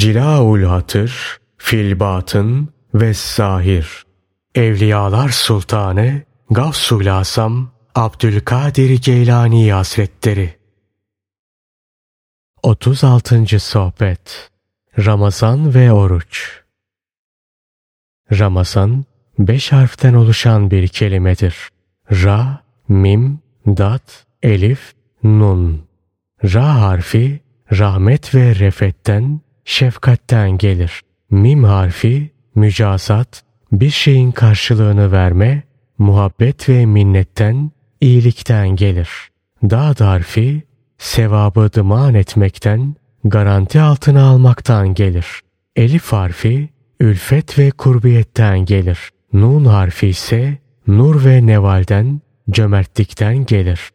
Cilaul Hatır, Filbatın ve Zahir. Evliyalar Sultanı Gavsul Asam Abdülkadir Geylani Hazretleri 36. Sohbet Ramazan ve Oruç Ramazan, beş harften oluşan bir kelimedir. Ra, mim, dat, elif, nun. Ra harfi, rahmet ve refetten, şefkatten gelir. Mim harfi, mücazat, bir şeyin karşılığını verme, muhabbet ve minnetten, iyilikten gelir. Dad harfi, sevabı dıman etmekten, garanti altına almaktan gelir. Elif harfi, ülfet ve kurbiyetten gelir. Nun harfi ise nur ve nevalden, cömertlikten gelir.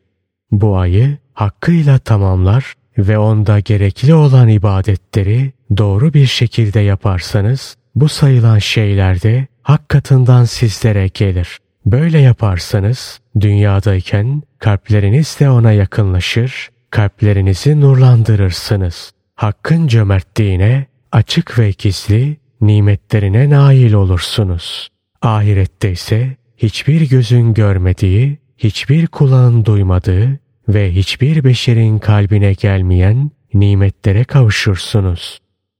Bu ayı hakkıyla tamamlar ve onda gerekli olan ibadetleri doğru bir şekilde yaparsanız bu sayılan şeyler de hak katından sizlere gelir. Böyle yaparsanız dünyadayken kalpleriniz de ona yakınlaşır, kalplerinizi nurlandırırsınız. Hakkın cömertliğine açık ve gizli nimetlerine nail olursunuz. Ahirette ise hiçbir gözün görmediği, hiçbir kulağın duymadığı ve hiçbir beşerin kalbine gelmeyen nimetlere kavuşursunuz.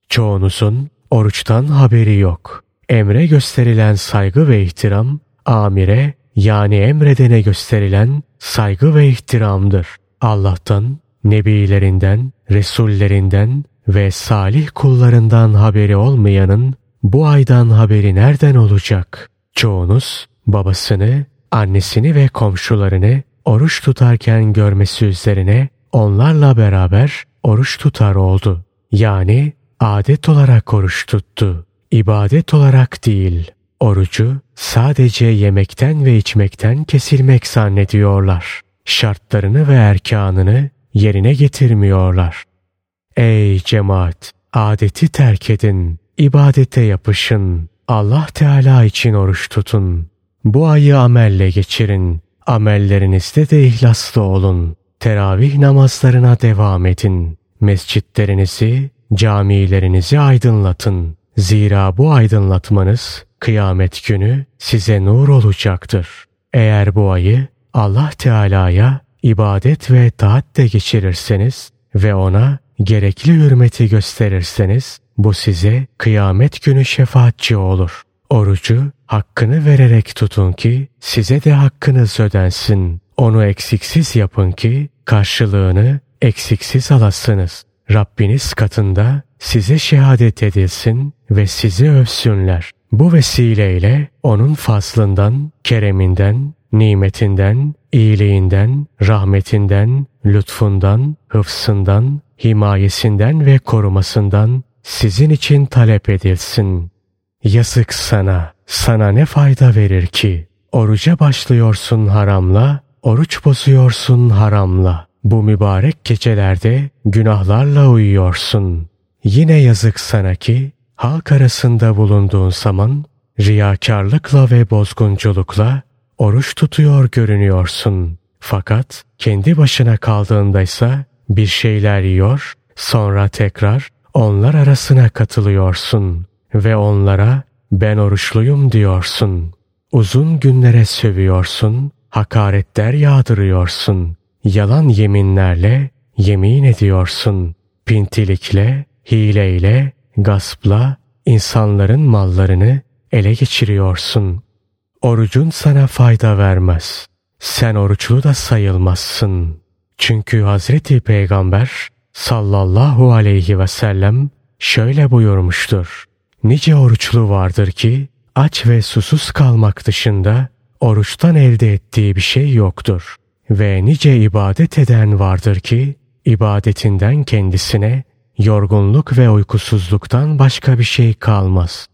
Çoğunuzun oruçtan haberi yok. Emre gösterilen saygı ve ihtiram, amire yani emredene gösterilen saygı ve ihtiramdır. Allah'tan, nebilerinden, resullerinden ve salih kullarından haberi olmayanın bu aydan haberi nereden olacak? Çoğunuz babasını, annesini ve komşularını oruç tutarken görmesi üzerine onlarla beraber oruç tutar oldu. Yani adet olarak oruç tuttu. İbadet olarak değil. Orucu sadece yemekten ve içmekten kesilmek zannediyorlar. Şartlarını ve erkanını yerine getirmiyorlar. Ey cemaat! Adeti terk edin. ibadete yapışın. Allah Teala için oruç tutun. Bu ayı amelle geçirin. Amellerinizde de ihlaslı olun. Teravih namazlarına devam edin. Mescitlerinizi, camilerinizi aydınlatın. Zira bu aydınlatmanız kıyamet günü size nur olacaktır. Eğer bu ayı Allah Teala'ya ibadet ve taatle geçirirseniz ve ona gerekli hürmeti gösterirseniz bu size kıyamet günü şefaatçi olur. Orucu hakkını vererek tutun ki size de hakkınız ödensin. Onu eksiksiz yapın ki karşılığını eksiksiz alasınız. Rabbiniz katında size şehadet edilsin ve sizi övsünler. Bu vesileyle onun fazlından, kereminden, nimetinden, iyiliğinden, rahmetinden, lütfundan, hıfsından, himayesinden ve korumasından sizin için talep edilsin. Yazık sana, sana ne fayda verir ki? Oruca başlıyorsun haramla, oruç bozuyorsun haramla. Bu mübarek gecelerde günahlarla uyuyorsun. Yine yazık sana ki halk arasında bulunduğun zaman riyakarlıkla ve bozgunculukla oruç tutuyor görünüyorsun. Fakat kendi başına kaldığındaysa bir şeyler yiyor, sonra tekrar onlar arasına katılıyorsun ve onlara ben oruçluyum diyorsun. Uzun günlere sövüyorsun, hakaretler yağdırıyorsun. Yalan yeminlerle yemin ediyorsun. Pintilikle, hileyle, gaspla insanların mallarını ele geçiriyorsun. Orucun sana fayda vermez. Sen oruçlu da sayılmazsın. Çünkü Hazreti Peygamber sallallahu aleyhi ve sellem şöyle buyurmuştur. Nice oruçlu vardır ki aç ve susuz kalmak dışında oruçtan elde ettiği bir şey yoktur. Ve nice ibadet eden vardır ki ibadetinden kendisine yorgunluk ve uykusuzluktan başka bir şey kalmaz.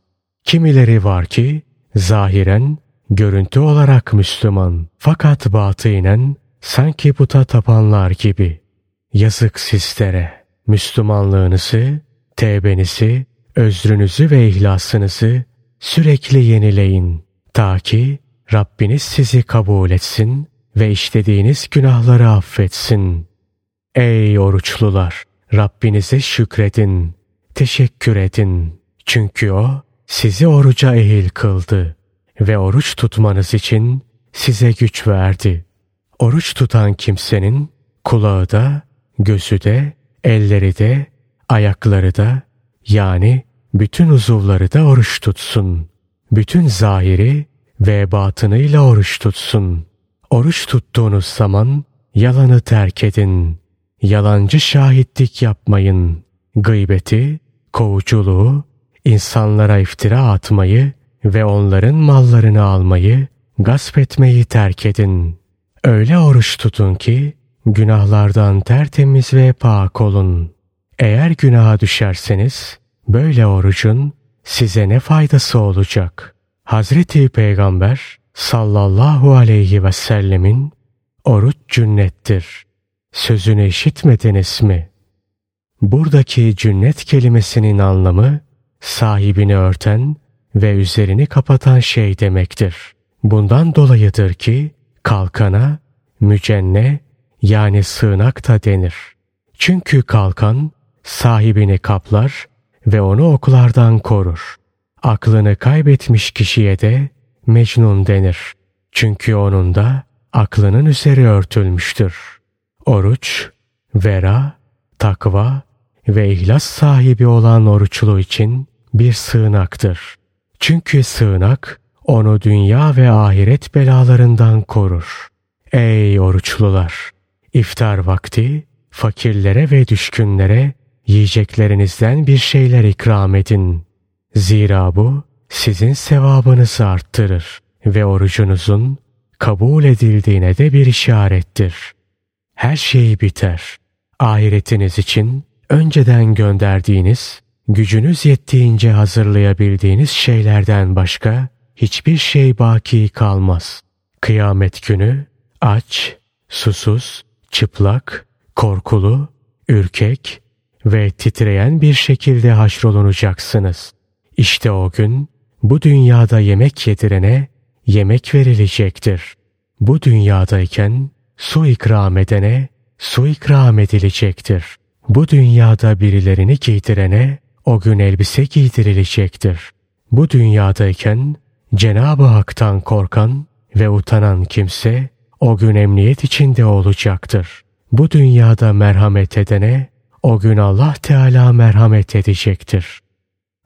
Kimileri var ki zahiren görüntü olarak Müslüman fakat batinen sanki puta tapanlar gibi. Yazık sizlere. Müslümanlığınızı, tevbenizi, özrünüzü ve ihlasınızı sürekli yenileyin. Ta ki Rabbiniz sizi kabul etsin ve işlediğiniz günahları affetsin. Ey oruçlular! Rabbinize şükredin. teşekkür edin. Çünkü o sizi oruca ehil kıldı ve oruç tutmanız için size güç verdi. Oruç tutan kimsenin kulağı da, gözü de, elleri de, ayakları da yani bütün uzuvları da oruç tutsun. Bütün zahiri ve batınıyla oruç tutsun. Oruç tuttuğunuz zaman yalanı terk edin. Yalancı şahitlik yapmayın. Gıybeti, kovuculuğu, insanlara iftira atmayı ve onların mallarını almayı, gasp etmeyi terk edin. Öyle oruç tutun ki günahlardan tertemiz ve pak olun. Eğer günaha düşerseniz böyle orucun size ne faydası olacak? Hazreti Peygamber sallallahu aleyhi ve sellemin oruç cünnettir. Sözünü işitmediniz mi? Buradaki cünnet kelimesinin anlamı sahibini örten ve üzerini kapatan şey demektir. Bundan dolayıdır ki kalkana mücenne yani sığınak da denir. Çünkü kalkan sahibini kaplar ve onu oklardan korur. Aklını kaybetmiş kişiye de Mecnun denir. Çünkü onun da aklının üzeri örtülmüştür. Oruç, vera, takva ve ihlas sahibi olan oruçlu için bir sığınaktır. Çünkü sığınak onu dünya ve ahiret belalarından korur. Ey oruçlular! İftar vakti fakirlere ve düşkünlere yiyeceklerinizden bir şeyler ikram edin. Zira bu sizin sevabınızı arttırır ve orucunuzun kabul edildiğine de bir işarettir. Her şey biter. Ahiretiniz için önceden gönderdiğiniz, gücünüz yettiğince hazırlayabildiğiniz şeylerden başka hiçbir şey baki kalmaz. Kıyamet günü aç, susuz, çıplak, korkulu, ürkek ve titreyen bir şekilde haşrolunacaksınız. İşte o gün bu dünyada yemek yedirene yemek verilecektir. Bu dünyadayken su ikram edene su ikram edilecektir. Bu dünyada birilerini giydirene o gün elbise giydirilecektir. Bu dünyadayken Cenab-ı Hak'tan korkan ve utanan kimse o gün emniyet içinde olacaktır. Bu dünyada merhamet edene o gün Allah Teala merhamet edecektir.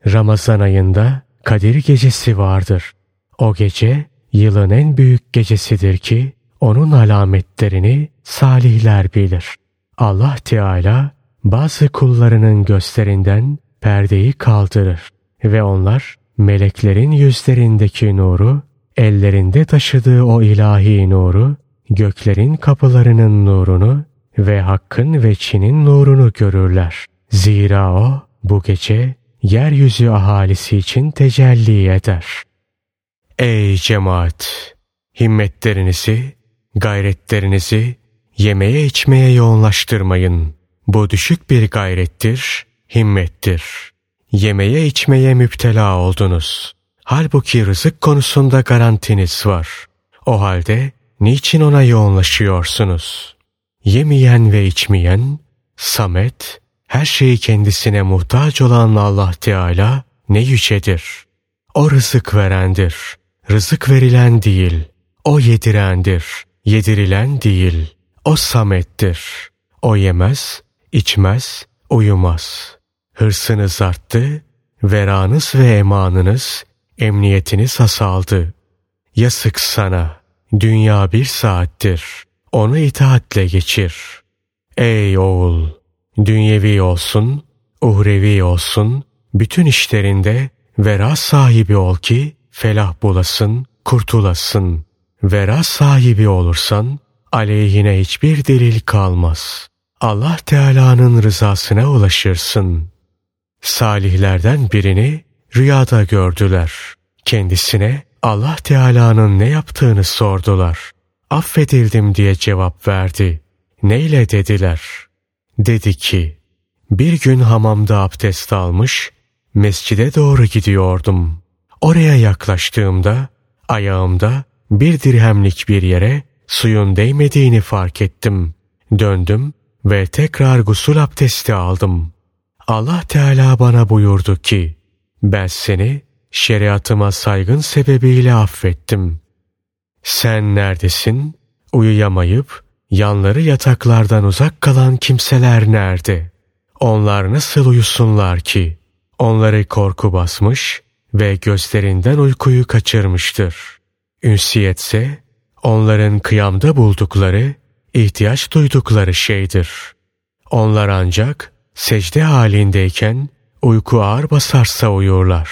Ramazan ayında Kadir gecesi vardır. O gece yılın en büyük gecesidir ki onun alametlerini salihler bilir. Allah Teala bazı kullarının gösterinden perdeyi kaldırır ve onlar meleklerin yüzlerindeki nuru, ellerinde taşıdığı o ilahi nuru, göklerin kapılarının nurunu ve hakkın ve Çin'in nurunu görürler. Zira o bu gece yeryüzü ahalisi için tecelli eder. Ey cemaat! Himmetlerinizi, gayretlerinizi yemeye içmeye yoğunlaştırmayın. Bu düşük bir gayrettir, himmettir. Yemeye içmeye müptela oldunuz. Halbuki rızık konusunda garantiniz var. O halde niçin ona yoğunlaşıyorsunuz? Yemeyen ve içmeyen, Samet, her şeyi kendisine muhtaç olan Allah Teala ne yücedir. O rızık verendir. Rızık verilen değil. O yedirendir. Yedirilen değil. O samettir. O yemez, içmez, uyumaz. Hırsınız arttı, veranız ve emanınız, emniyetiniz asaldı. Yasık sana, dünya bir saattir. Onu itaatle geçir. Ey oğul! Dünyevi olsun, uhrevi olsun, bütün işlerinde vera sahibi ol ki felah bulasın, kurtulasın. Vera sahibi olursan aleyhine hiçbir delil kalmaz. Allah Teala'nın rızasına ulaşırsın. Salihlerden birini rüyada gördüler. Kendisine Allah Teala'nın ne yaptığını sordular. Affedildim diye cevap verdi. Neyle dediler? Dedi ki, bir gün hamamda abdest almış, mescide doğru gidiyordum. Oraya yaklaştığımda, ayağımda bir dirhemlik bir yere suyun değmediğini fark ettim. Döndüm ve tekrar gusül abdesti aldım. Allah Teala bana buyurdu ki, ben seni şeriatıma saygın sebebiyle affettim. Sen neredesin? Uyuyamayıp yanları yataklardan uzak kalan kimseler nerede? Onlar nasıl uyusunlar ki? Onları korku basmış ve gözlerinden uykuyu kaçırmıştır. Ünsiyetse onların kıyamda buldukları, ihtiyaç duydukları şeydir. Onlar ancak secde halindeyken uyku ağır basarsa uyurlar.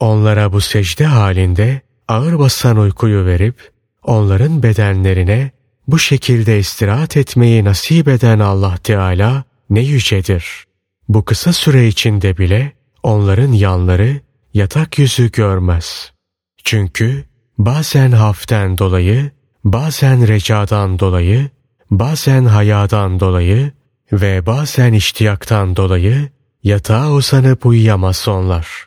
Onlara bu secde halinde ağır basan uykuyu verip onların bedenlerine bu şekilde istirahat etmeyi nasip eden Allah Teala ne yücedir. Bu kısa süre içinde bile onların yanları yatak yüzü görmez. Çünkü bazen haften dolayı, bazen recadan dolayı, bazen hayadan dolayı ve bazen iştiyaktan dolayı yatağa uzanıp uyuyamaz onlar.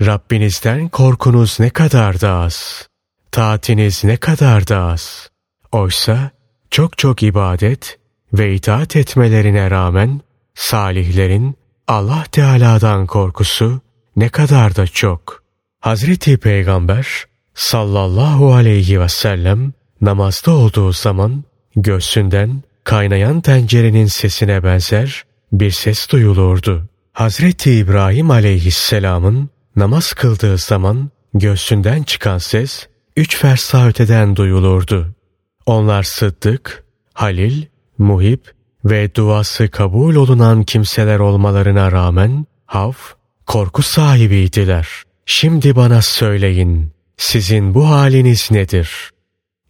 Rabbinizden korkunuz ne kadar da az, taatiniz ne kadar da az. Oysa çok çok ibadet ve itaat etmelerine rağmen salihlerin Allah Teala'dan korkusu ne kadar da çok. Hazreti Peygamber sallallahu aleyhi ve sellem namazda olduğu zaman göğsünden kaynayan tencerenin sesine benzer bir ses duyulurdu. Hazreti İbrahim aleyhisselamın namaz kıldığı zaman göğsünden çıkan ses üç fersah öteden duyulurdu. Onlar Sıddık, Halil, Muhip ve duası kabul olunan kimseler olmalarına rağmen haf, korku sahibiydiler. Şimdi bana söyleyin, sizin bu haliniz nedir?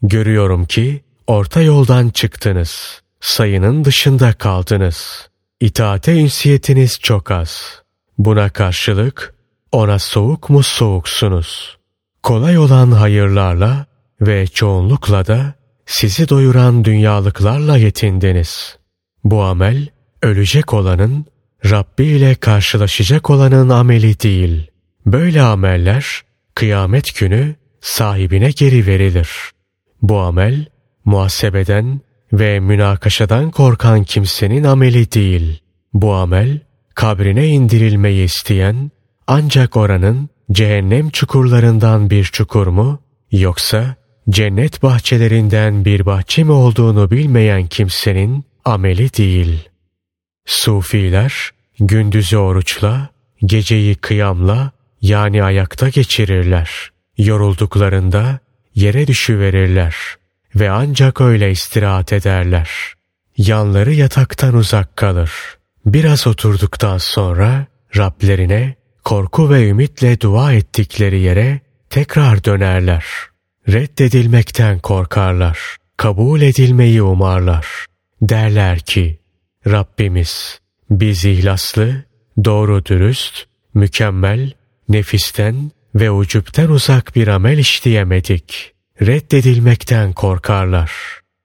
Görüyorum ki orta yoldan çıktınız. Sayının dışında kaldınız. İtaate ünsiyetiniz çok az. Buna karşılık ona soğuk mu soğuksunuz. Kolay olan hayırlarla ve çoğunlukla da sizi doyuran dünyalıklarla yetindiniz. Bu amel ölecek olanın Rabbi ile karşılaşacak olanın ameli değil. Böyle ameller kıyamet günü sahibine geri verilir. Bu amel muhasebeden ve münakaşadan korkan kimsenin ameli değil. Bu amel kabrine indirilmeyi isteyen ancak oranın cehennem çukurlarından bir çukur mu yoksa cennet bahçelerinden bir bahçe mi olduğunu bilmeyen kimsenin ameli değil. Sufiler gündüzü oruçla, geceyi kıyamla yani ayakta geçirirler. Yorulduklarında yere düşüverirler ve ancak öyle istirahat ederler. Yanları yataktan uzak kalır. Biraz oturduktan sonra Rablerine korku ve ümitle dua ettikleri yere tekrar dönerler. Reddedilmekten korkarlar. Kabul edilmeyi umarlar. Derler ki, Rabbimiz biz ihlaslı, doğru dürüst, mükemmel, nefisten ve ucupten uzak bir amel işleyemedik. Reddedilmekten korkarlar.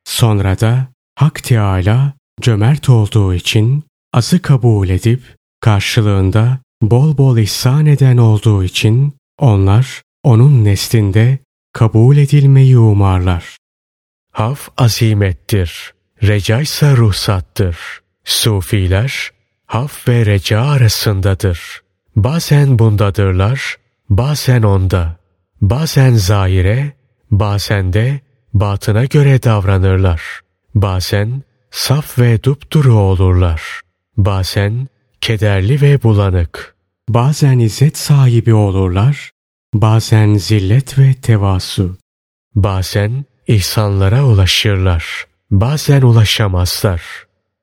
Sonra da Hak Teâlâ cömert olduğu için azı kabul edip karşılığında bol bol ihsan eden olduğu için onlar onun neslinde kabul edilmeyi umarlar. Haf azimettir, reca ise ruhsattır. Sufiler haf ve reca arasındadır. Bazen bundadırlar, bazen onda. Bazen zahire, bazen de batına göre davranırlar. Bazen saf ve dupduru olurlar. Bazen kederli ve bulanık. Bazen izzet sahibi olurlar, bazen zillet ve tevasu. Bazen ihsanlara ulaşırlar, bazen ulaşamazlar.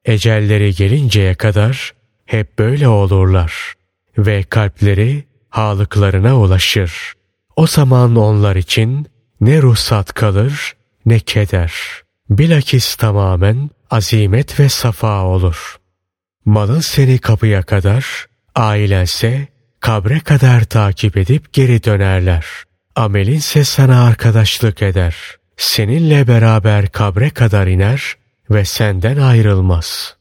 Ecelleri gelinceye kadar hep böyle olurlar ve kalpleri halıklarına ulaşır. O zaman onlar için ne ruhsat kalır ne keder. Bilakis tamamen azimet ve safa olur. Malın seni kapıya kadar, ailense kabre kadar takip edip geri dönerler. Amelinse sana arkadaşlık eder. Seninle beraber kabre kadar iner ve senden ayrılmaz.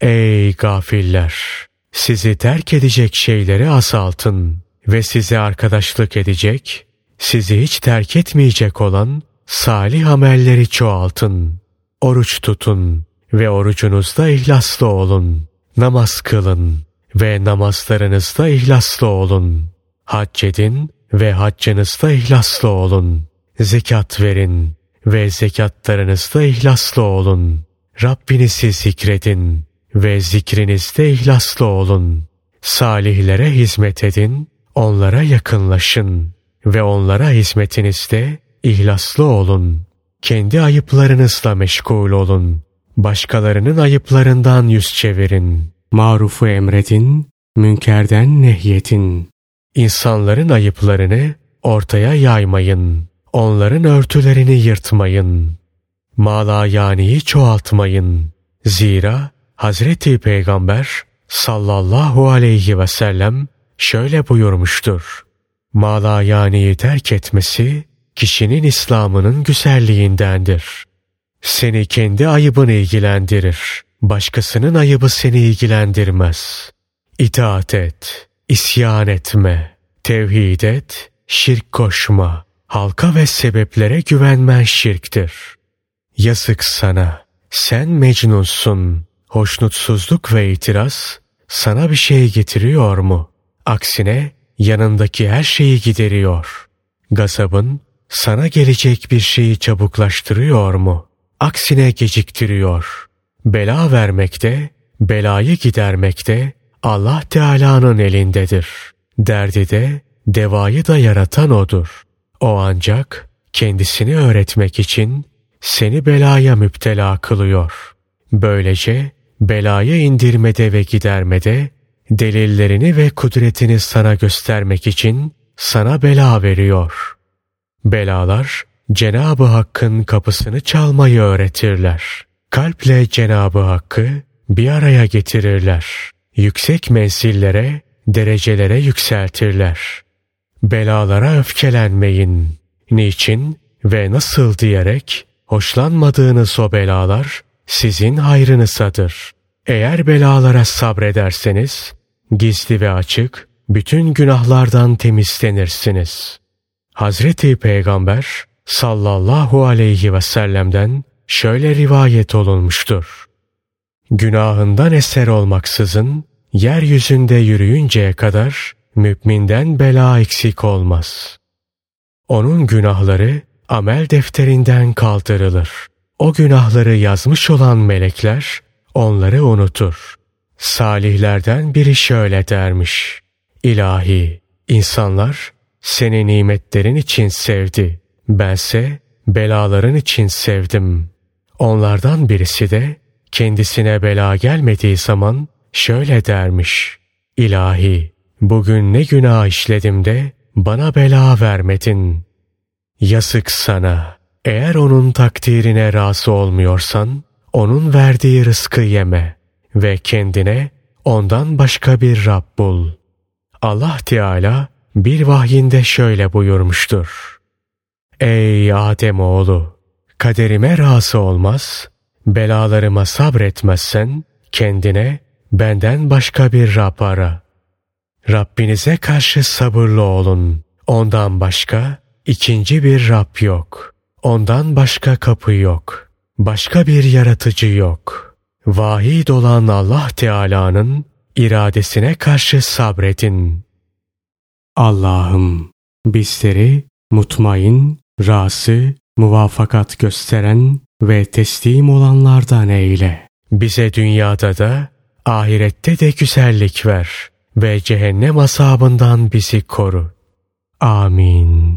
Ey gafiller! Sizi terk edecek şeyleri asaltın ve size arkadaşlık edecek, sizi hiç terk etmeyecek olan salih amelleri çoğaltın. Oruç tutun ve orucunuzda ihlaslı olun. Namaz kılın ve namazlarınızda ihlaslı olun. Hac edin ve haccınızda ihlaslı olun. Zekat verin ve zekatlarınızda ihlaslı olun. Rabbinizi zikredin ve zikrinizde ihlaslı olun. Salihlere hizmet edin, onlara yakınlaşın ve onlara hizmetinizde ihlaslı olun. Kendi ayıplarınızla meşgul olun. Başkalarının ayıplarından yüz çevirin. Marufu emredin, münkerden nehyetin. İnsanların ayıplarını ortaya yaymayın. Onların örtülerini yırtmayın. Malayani'yi çoğaltmayın. Zira Hazreti Peygamber sallallahu aleyhi ve sellem şöyle buyurmuştur. Malayani'yi terk etmesi kişinin İslam'ının güzelliğindendir. Seni kendi ayıbın ilgilendirir. Başkasının ayıbı seni ilgilendirmez. İtaat et, isyan etme, tevhid et, şirk koşma. Halka ve sebeplere güvenmen şirktir. Yazık sana, sen mecnunsun. Hoşnutsuzluk ve itiraz sana bir şey getiriyor mu? Aksine yanındaki her şeyi gideriyor. Gazabın sana gelecek bir şeyi çabuklaştırıyor mu? Aksine geciktiriyor. Bela vermekte, belayı gidermekte Allah Teala'nın elindedir. Derdi de, devayı da yaratan O'dur. O ancak kendisini öğretmek için seni belaya müptela kılıyor. Böylece belayı indirmede ve gidermede delillerini ve kudretini sana göstermek için sana bela veriyor. Belalar Cenabı Hakk'ın kapısını çalmayı öğretirler. Kalple Cenabı Hakk'ı bir araya getirirler. Yüksek mensillere, derecelere yükseltirler. Belalara öfkelenmeyin. Niçin ve nasıl diyerek hoşlanmadığınız o belalar sizin hayrınızadır. Eğer belalara sabrederseniz gizli ve açık bütün günahlardan temizlenirsiniz. Hazreti Peygamber sallallahu aleyhi ve sellem'den şöyle rivayet olunmuştur. Günahından eser olmaksızın yeryüzünde yürüyünceye kadar müminden bela eksik olmaz. Onun günahları amel defterinden kaldırılır. O günahları yazmış olan melekler onları unutur. Salihlerden biri şöyle dermiş. İlahi, insanlar seni nimetlerin için sevdi. Bense belaların için sevdim. Onlardan birisi de kendisine bela gelmediği zaman şöyle dermiş. İlahi, bugün ne günah işledim de bana bela vermedin. Yazık sana. Eğer onun takdirine razı olmuyorsan, onun verdiği rızkı yeme ve kendine ondan başka bir Rab bul. Allah Teala bir vahyinde şöyle buyurmuştur. Ey Adem oğlu, kaderime razı olmaz, belalarıma sabretmezsen kendine benden başka bir Rab ara. Rabbinize karşı sabırlı olun. Ondan başka ikinci bir Rab yok. Ondan başka kapı yok. Başka bir yaratıcı yok. Vahid olan Allah Teala'nın iradesine karşı sabredin. Allah'ım bizleri mutmain, rası, muvafakat gösteren ve teslim olanlardan eyle. Bize dünyada da ahirette de güzellik ver ve cehennem asabından bizi koru. Amin.